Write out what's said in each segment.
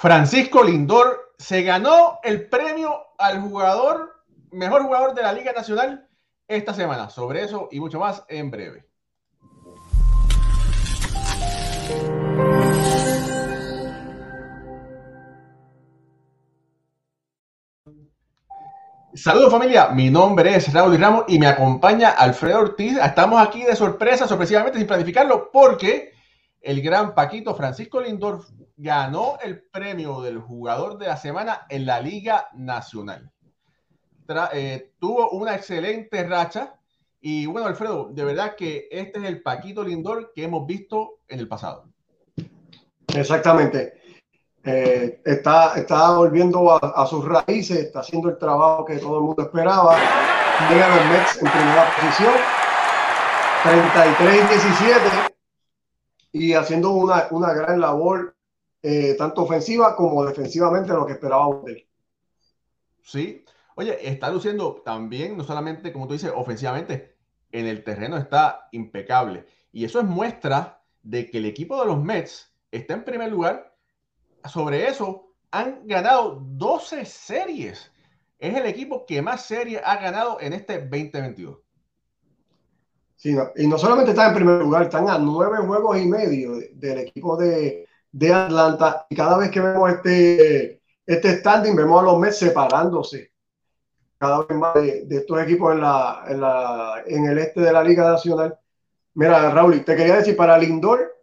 Francisco Lindor se ganó el premio al jugador, mejor jugador de la Liga Nacional esta semana. Sobre eso y mucho más en breve. Saludos familia, mi nombre es Raúl Ramos y me acompaña Alfredo Ortiz. Estamos aquí de sorpresa, sorpresivamente sin planificarlo, porque el gran Paquito Francisco Lindor ganó el premio del jugador de la semana en la Liga Nacional. Eh, tuvo una excelente racha y bueno, Alfredo, de verdad que este es el Paquito Lindor que hemos visto en el pasado. Exactamente. Eh, está, volviendo a, sus raíces, está haciendo el trabajo que todo el mundo esperaba. Llega los Mets en primera posición, 33-17, y haciendo una, una gran labor, eh, tanto ofensiva como defensivamente, lo que esperábamos de él. Sí, oye, está luciendo también, no solamente, como tú dices, ofensivamente, en el terreno está impecable. Y eso es muestra de que el equipo de los Mets está en primer lugar sobre eso, han ganado 12 series. Es el equipo que más series ha ganado en este 2022. Sí, y no solamente están en primer lugar, están a nueve juegos y medio del equipo de, Atlanta. Y cada vez que vemos este, este standing, vemos a los Mets separándose cada vez más de, estos equipos en, la, en, la, en el este de la Liga Nacional. Mira, Raúl, te quería decir, para Lindor,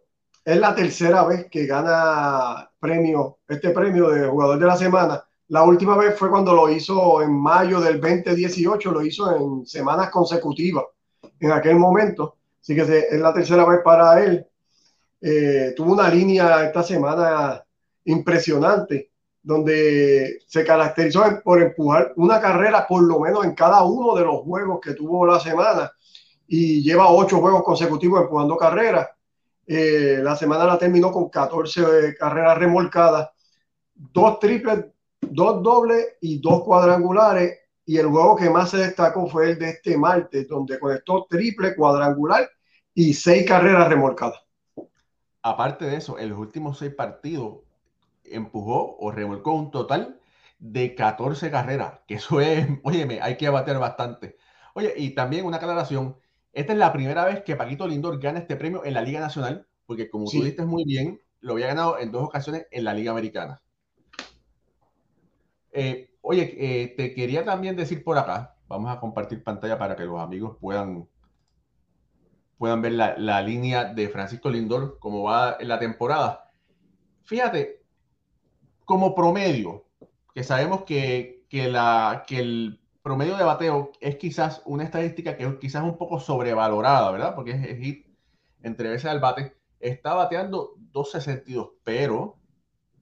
es la tercera vez que gana premio, este premio de jugador de la semana. La última vez fue cuando lo hizo en mayo del 2018, lo hizo en semanas consecutivas en aquel momento. Así que es la tercera vez para él. Eh, tuvo una línea esta semana impresionante, donde se caracterizó por empujar una carrera por lo menos en cada uno de los juegos que tuvo la semana y lleva ocho juegos consecutivos empujando carreras eh, la semana la terminó con 14 carreras remolcadas, dos triples, dos dobles y dos cuadrangulares. Y el juego que más se destacó fue el de este martes, donde conectó triple, cuadrangular y seis carreras remolcadas. Aparte de eso, en los últimos seis partidos empujó o remolcó un total de 14 carreras, que eso es, óyeme, hay que abater bastante. Oye, y también una aclaración, esta es la primera vez que Paquito Lindor gana este premio en la Liga Nacional, porque como tú dices muy bien, lo había ganado en dos ocasiones en la Liga Americana. Eh, oye, eh, te quería también decir por acá, vamos a compartir pantalla para que los amigos puedan, puedan ver la, línea de Francisco Lindor, cómo va en la temporada. Fíjate, como promedio, que sabemos que, la, que el promedio de bateo es quizás una estadística que es quizás un poco sobrevalorada, ¿verdad? Porque es, hit entre veces al bate. Está bateando 2.62, pero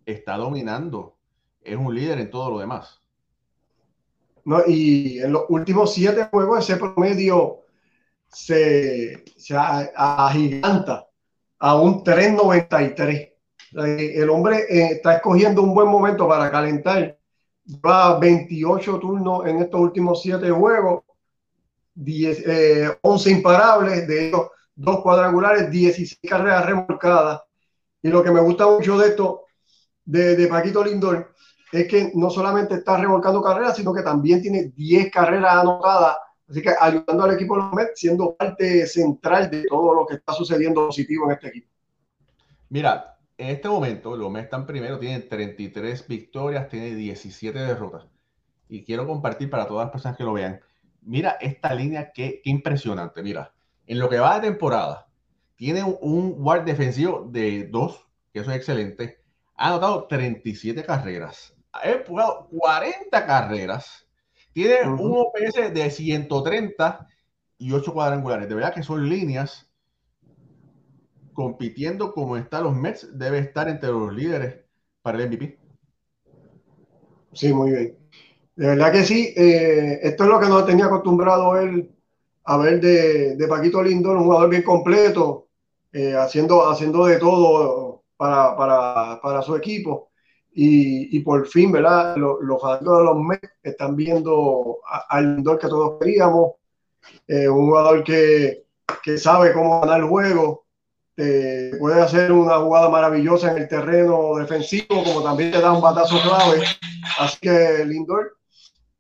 está dominando. Es un líder en todo lo demás. No, y en los últimos siete juegos ese promedio se, se agiganta a un 3.93. El hombre eh, está escogiendo un buen momento para calentar va 28 turnos en estos últimos 7 juegos, 10, 11 eh, imparables, de ellos dos cuadrangulares, 16 carreras remolcadas. Y lo que me gusta mucho de esto, de, de Paquito Lindor, es que no solamente está remolcando carreras, sino que también tiene 10 carreras anotadas. Así que ayudando al equipo de los Mets, siendo parte central de todo lo que está sucediendo positivo en este equipo. Mira, en este momento, los Mets están primero, tienen 33 victorias, tiene 17 derrotas. Y quiero compartir para todas las personas que lo vean. Mira esta línea, qué, impresionante. Mira, en lo que va de temporada, tiene un, guard defensivo de 2, que eso es excelente. Ha anotado 37 carreras. Ha empujado 40 carreras. Tiene un OPS de 130 y 8 cuadrangulares. De verdad que son líneas compitiendo como están los Mets, debe estar entre los líderes para el MVP. Sí, muy bien. De verdad que sí. Eh, esto es lo que no tenía acostumbrado él a ver de, Paquito Lindor, un jugador bien completo, eh, haciendo, haciendo de todo para, su equipo. Y, por fin, ¿verdad? Los, los de los Mets están viendo al Lindor que todos queríamos, eh, un jugador que, que sabe cómo ganar el juego, puede hacer una jugada maravillosa en el terreno defensivo, como también te da un batazo clave. Así que Lindor,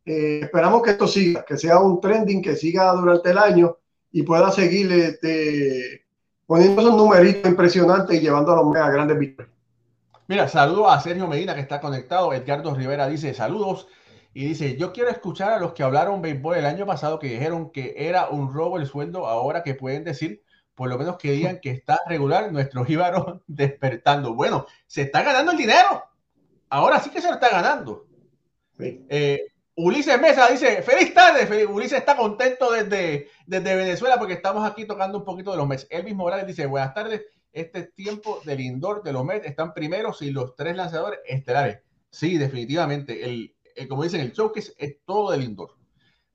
eh, esperamos que esto siga, que sea un trending que siga durante el año y pueda seguir este, poniendo esos numeritos impresionantes y llevando a los a grandes victorias. Mira, saludo a Sergio Medina que está conectado. Edgardo Rivera dice saludos y dice, yo quiero escuchar a los que hablaron béisbol el año pasado que dijeron que era un robo el sueldo, ahora que pueden decir, por lo menos que digan que está regular nuestro jíbaro despertando. Bueno, se está ganando el dinero. Ahora sí que se lo está ganando. Eh, Ulises Mesa dice, feliz tarde, Ulises está contento desde, desde Venezuela porque estamos aquí tocando un poquito de los meses. Elvis Morales dice, buenas tardes, este tiempo del indoor de los Mets están primeros y los tres lanzadores estelares. Sí, definitivamente. El, como dicen, el showcase es todo del indoor.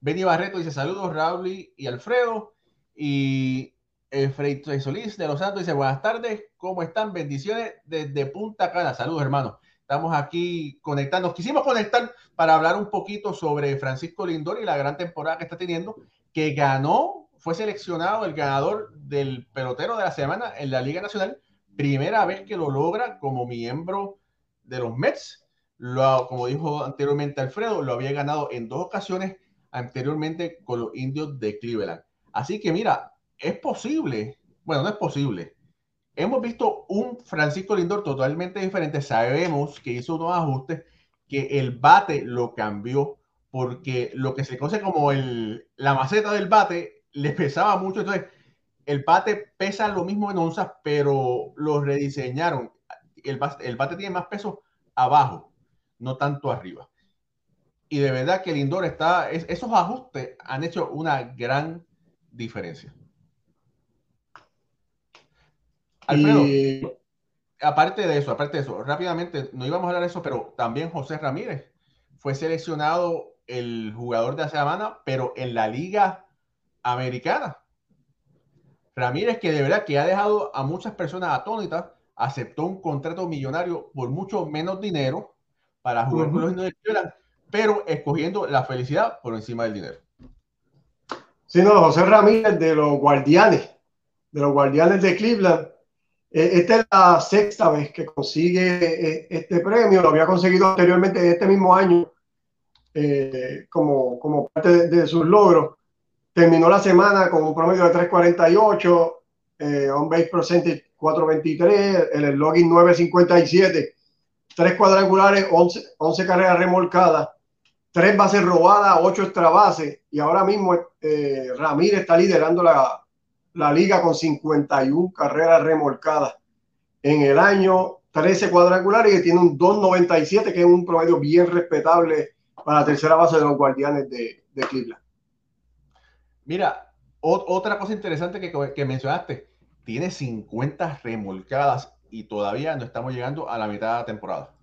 Benny Barreto dice saludos, Raúl y Alfredo. Y eh, Frey Solís de Los Santos dice buenas tardes, ¿cómo están? Bendiciones desde Punta Cana. Saludos, hermanos. Estamos aquí conectando. Quisimos conectar para hablar un poquito sobre Francisco Lindor y la gran temporada que está teniendo, que ganó, fue seleccionado el ganador del pelotero de la semana en la Liga Nacional. Primera vez que lo logra como miembro de los Mets lo, como dijo anteriormente Alfredo, lo había ganado en dos ocasiones anteriormente con los indios de Cleveland. Así que mira, es posible, bueno, no es posible. Hemos visto un Francisco Lindor totalmente diferente. Sabemos que hizo unos ajustes, que el bate lo cambió, porque lo que se conoce como el, la maceta del bate le pesaba mucho. Entonces, el bate pesa lo mismo en onzas, pero lo rediseñaron. El, el bate tiene más peso abajo no tanto arriba. Y de verdad que el indoor está, esos ajustes han hecho una gran diferencia. Alfredo, aparte de eso, aparte de eso, rápidamente, no íbamos a hablar de eso, pero también José Ramírez fue seleccionado el jugador de la semana, pero en la liga americana. Ramírez, que de verdad que ha dejado a muchas personas atónitas, aceptó un contrato millonario por mucho menos dinero para jugar con los indios de Cleveland, pero escogiendo la felicidad por encima del dinero. Sí, no, José Ramírez de los Guardianes, de los Guardianes de Cleveland. Eh, esta es la sexta vez que consigue eh, este premio, lo había conseguido anteriormente este mismo año eh, como, como parte de, sus logros. Terminó la semana con un promedio de 3.48, on base percentage 4.23, el login 9.57 tres cuadrangulares, 11, carreras remolcadas, tres bases robadas, ocho extra bases, y ahora mismo eh, Ramírez está liderando la, la, liga con 51 carreras remolcadas en el año, 13 cuadrangulares y tiene un 2.97, que es un promedio bien respetable para la tercera base de los guardianes de, de Cleveland. Mira, otra cosa interesante que, mencionaste, tiene 50 remolcadas y todavía no estamos llegando a la mitad de la temporada.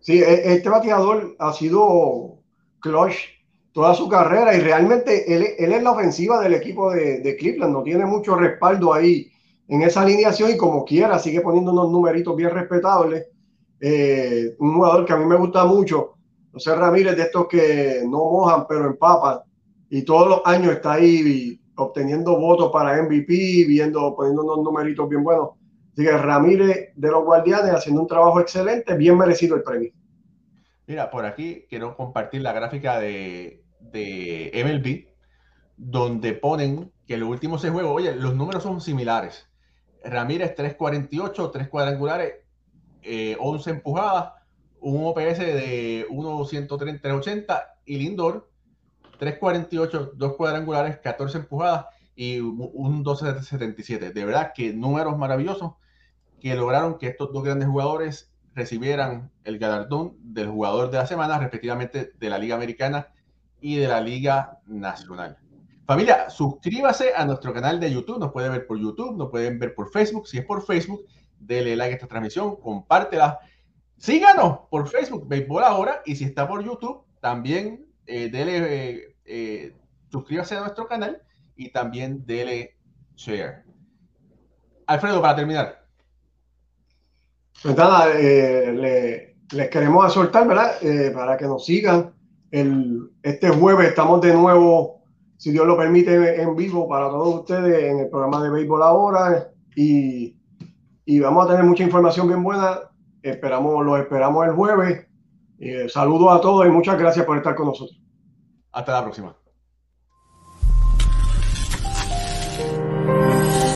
Sí, e, este bateador ha sido clutch toda su carrera y realmente él, es la ofensiva del equipo de, Cleveland, no tiene mucho respaldo ahí en esa alineación y como quiera sigue poniendo unos numeritos bien respetables. Eh, un jugador que a mí me gusta mucho, José Ramírez, de estos que no mojan pero empapan y todos los años está ahí obteniendo votos para MVP, viendo, poniendo unos numeritos bien buenos. Así que Ramírez de los Guardianes haciendo un trabajo excelente, bien merecido el premio. Mira, por aquí quiero compartir la gráfica de, de MLB, donde ponen que los últimos seis juegos, oye, los números son similares. Ramírez 348, 3 cuadrangulares, 11 eh, empujadas, un OPS de 1.130-380 y Lindor 348, 2 cuadrangulares, 14 empujadas y un 12-77. De verdad que números maravillosos que lograron que estos dos grandes jugadores recibieran el galardón del jugador de la semana, respectivamente de la Liga Americana y de la Liga Nacional. Familia, suscríbase a nuestro canal de YouTube, nos pueden ver por YouTube, nos pueden ver por Facebook, si es por Facebook, denle like a esta transmisión, compártela, síganos por Facebook, Béisbol Ahora, y si está por YouTube, también eh, dele, eh, suscríbase a nuestro canal y también dele share. Alfredo, para terminar. Pues nada, eh, les queremos soltar, ¿verdad? Eh, para que nos sigan. El, este jueves estamos de nuevo si Dios lo permite, en vivo para todos ustedes en el programa de Béisbol Ahora. Y, y vamos a tener mucha información bien buena. Esperamos, lo esperamos el jueves. Eh, saludos a todos y muchas gracias por estar con nosotros. Hasta la próxima.